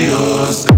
preciosa.